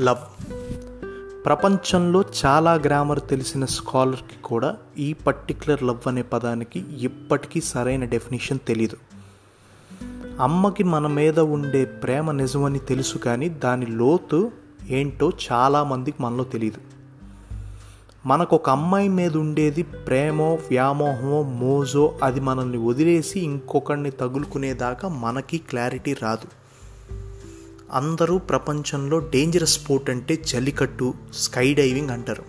Love. ప్రపంచంలో చాలా grammar తెలిసిన స్కాలర్కి కూడా ఈ పర్టిక్యులర్ లవ్ అనే పదానికి ఇప్పటికీ సరైన డెఫినేషన్ తెలీదు. అమ్మకి మన మీద ఉండే ప్రేమ నిజమని తెలుసు కానీ దాని లోతు ఏంటో చాలామందికి మనలో తెలియదు మనకు ఒక అమ్మాయి మీద ఉండేది ప్రేమో వ్యామోహమో మోజో అది మనల్ని వదిలేసి ఇంకొకరిని తగులుకునేదాకా మనకి క్లారిటీ రాదు. అందరూ ప్రపంచంలో డేంజరస్ స్పోర్ట్ అంటే జల్లికట్టు స్కై డైవింగ్ అంటారు.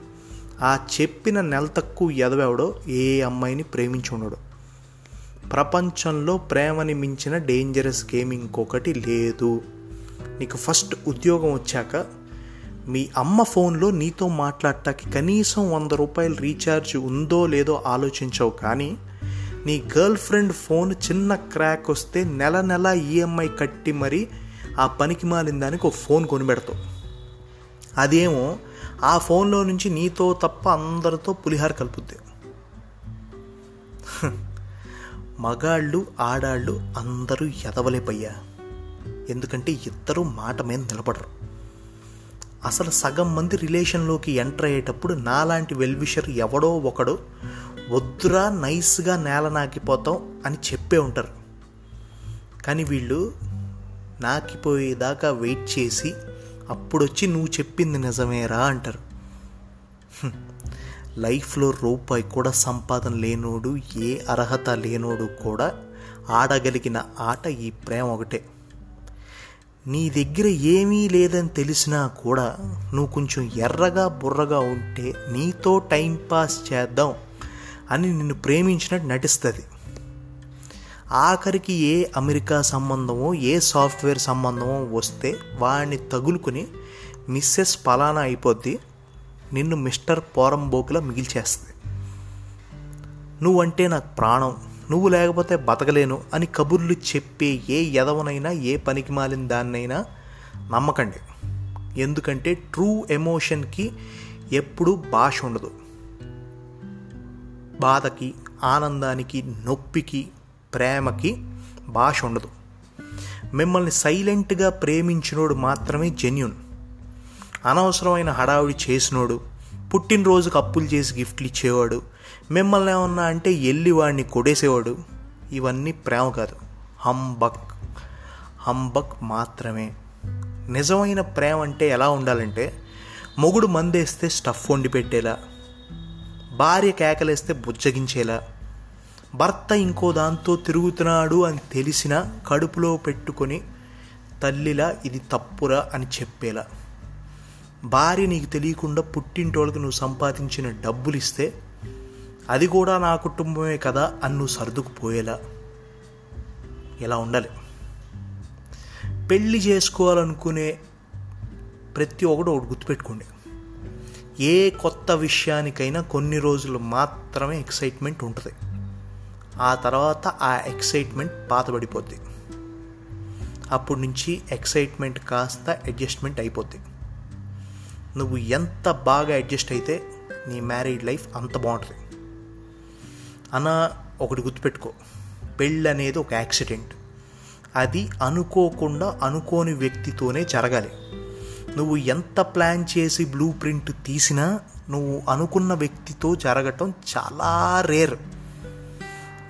ఆ చెప్పిన నెల తక్కువ ఎదవెవడో ఏ అమ్మాయిని ప్రేమించి ఉండడు ప్రపంచంలో ప్రేమని మించిన డేంజరస్ గేమ్ ఇంకొకటి లేదు. నీకు ఫస్ట్ ఉద్యోగం వచ్చాక మీ అమ్మ ఫోన్లో నీతో మాట్లాడటానికి కనీసం వంద రూపాయలు రీఛార్జ్ ఉందో లేదో ఆలోచించవు కానీ నీ గర్ల్ ఫ్రెండ్ ఫోన్ చిన్న క్రాక్ వస్తే నెల నెల ఈఎంఐ కట్టి మరీ ఆ పనికి మాలిన దానికి ఒక ఫోన్ కొనిపెడతావు అదేమో ఆ ఫోన్లో నుంచి నీతో తప్ప అందరితో పులిహార కలుపుద్ది. మగాళ్ళు ఆడాళ్ళు అందరూ ఎదవలేపయ్యా. ఎందుకంటే ఇద్దరు మాట మీద నిలబడరు. అసలు సగం మంది రిలేషన్లోకి ఎంటర్ అయ్యేటప్పుడు నాలాంటి వెల్విషర్ ఎవడో ఒకడు వద్దురా నైస్గా నేల నాకిపోతాం అని చెప్పే ఉంటారు. కానీ వీళ్ళు నాకిపోయేదాకా వెయిట్ చేసి అప్పుడొచ్చి నువ్వు చెప్పింది నిజమేరా అంటారు. లైఫ్లో రూపాయి కూడా సంపాదన లేనోడు ఏ అర్హత లేనోడు కూడా ఆడగలిగిన ఆట ఈ ప్రేమ ఒకటే. నీ దగ్గర ఏమీ లేదని తెలిసినా కూడా నువ్వు కొంచెం ఎర్రగా బుర్రగా ఉంటే నీతో టైం పాస్ చేద్దాం అని నిన్ను ప్రేమించినట్టు నటిస్తుంది. ఆఖరికి ఏ అమెరికా సంబంధమో ఏ సాఫ్ట్వేర్ సంబంధమో వస్తే వాడిని తగులుకుని మిస్సెస్ పలానా అయిపోద్ది నిన్ను మిస్టర్ పోరంబోకులా మిగిల్చేస్తుంది. నువ్వంటే నాకు ప్రాణం నువ్వు లేకపోతే బతకలేను అని కబుర్లు చెప్పే ఏ ఎదవనైనా ఏ పనికి మాలిన దాన్నైనా నమ్మకండి. ఎందుకంటే ట్రూ ఎమోషన్కి ఎప్పుడూ భాష ఉండదు. బాధకి ఆనందానికి నొప్పికి ప్రేమకి భాష ఉండదు. మిమ్మల్ని సైలెంట్గా ప్రేమించినోడు మాత్రమే జెన్యున్. అనవసరమైన హడావుడి చేసినోడు పుట్టినరోజుకు అప్పులు చేసి గిఫ్ట్లు ఇచ్చేవాడు మిమ్మల్ని ఏమన్నా అంటే ఎల్లి వాడిని కొడేసేవాడు ఇవన్నీ ప్రేమ కాదు. హంబక్. హంబక్ మాత్రమే. నిజమైన ప్రేమ అంటే ఎలా ఉండాలంటే మొగుడు మందేస్తే స్టఫ్ వండి పెట్టేలా భార్య కేకలేస్తే బుజ్జగించేలా భర్త ఇంకో దాంతో తిరుగుతున్నాడు అని తెలిసిన కడుపులో పెట్టుకొని తల్లిలా ఇది తప్పురా అని చెప్పేలా. భార్య నీకు తెలియకుండా పుట్టింటోళ్ళకి నువ్వు సంపాదించిన డబ్బులు ఇస్తే అది కూడా నా కుటుంబమే కదా అని నువ్వు సర్దుకుపోయేలా. ఇలా ఉండాలి. పెళ్ళి చేసుకోవాలనుకునే ప్రతి ఒక్కడు ఒకటి గుర్తుపెట్టుకోండి. ఏ కొత్త విషయానికైనా కొన్ని రోజులు మాత్రమే ఎక్సైట్మెంట్ ఉంటుంది. ఆ తర్వాత ఆ ఎక్సైట్మెంట్ పాతబడిపోద్ది. అప్పటి నుంచి ఎక్సైట్మెంట్ కాస్త అడ్జస్ట్మెంట్ అయిపోద్ది. నువ్వు ఎంత బాగా అడ్జస్ట్ అయితే నీ మ్యారీడ్ లైఫ్ అంత బాగుంటుంది. అన్న ఒకటి గుర్తుపెట్టుకో. పెళ్ళి అనేది ఒక యాక్సిడెంట్ అది అనుకోకుండా అనుకోని వ్యక్తితోనే జరగాలి. నువ్వు ఎంత ప్లాన్ చేసి బ్లూ ప్రింట్ తీసినా నువ్వు అనుకున్న వ్యక్తితో జరగటం చాలా రేర్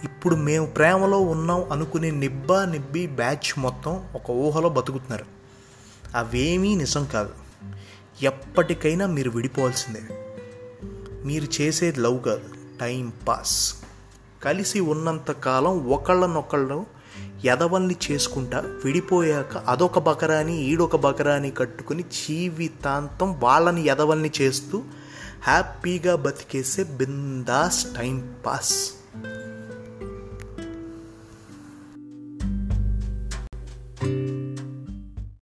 ఇప్పుడు మేము ప్రేమలో ఉన్నాం అనుకునే నిబ్బా నిబ్బి బ్యాచ్ మొత్తం ఒక ఊహలో బతుకుతున్నారు. అవేమీ నిజం కాదు. ఎప్పటికైనా మీరు విడిపోవాల్సిందే. మీరు చేసేది లవ్ కాదు. Time pass. కలిసి ఉన్నంతకాలం ఒకళ్ళనొకళ్ళు ఎదవల్ని చేసుకుంటా విడిపోయాక అదొక బకరాని ఈడొక బకరాని కట్టుకుని జీవితాంతం వాళ్ళని ఎదవల్ని చేస్తూ హ్యాపీగా బతికేసే బిందాస్ టైం పాస్.